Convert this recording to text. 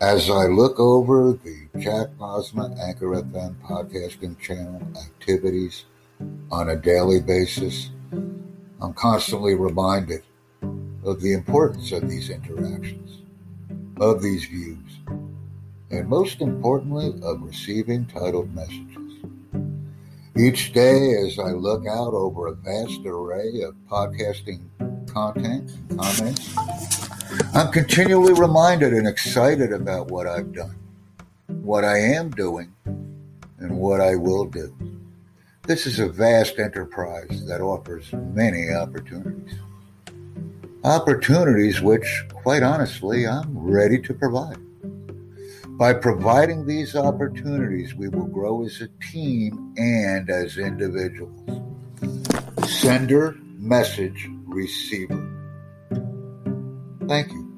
As I look over the Jack Bosma Anchor FM podcasting channel activities on a daily basis, I'm constantly reminded of the importance of these interactions, of these views, and most importantly, of receiving titled messages. Each day, as I look out over a vast array of podcasting content and comments, I'm continually reminded and excited about what I've done, what I am doing, and what I will do. This is a vast enterprise that offers many opportunities. Opportunities which, quite honestly, I'm ready to provide. By providing these opportunities, we will grow as a team and as individuals. Sender, message, receiver. Thank you.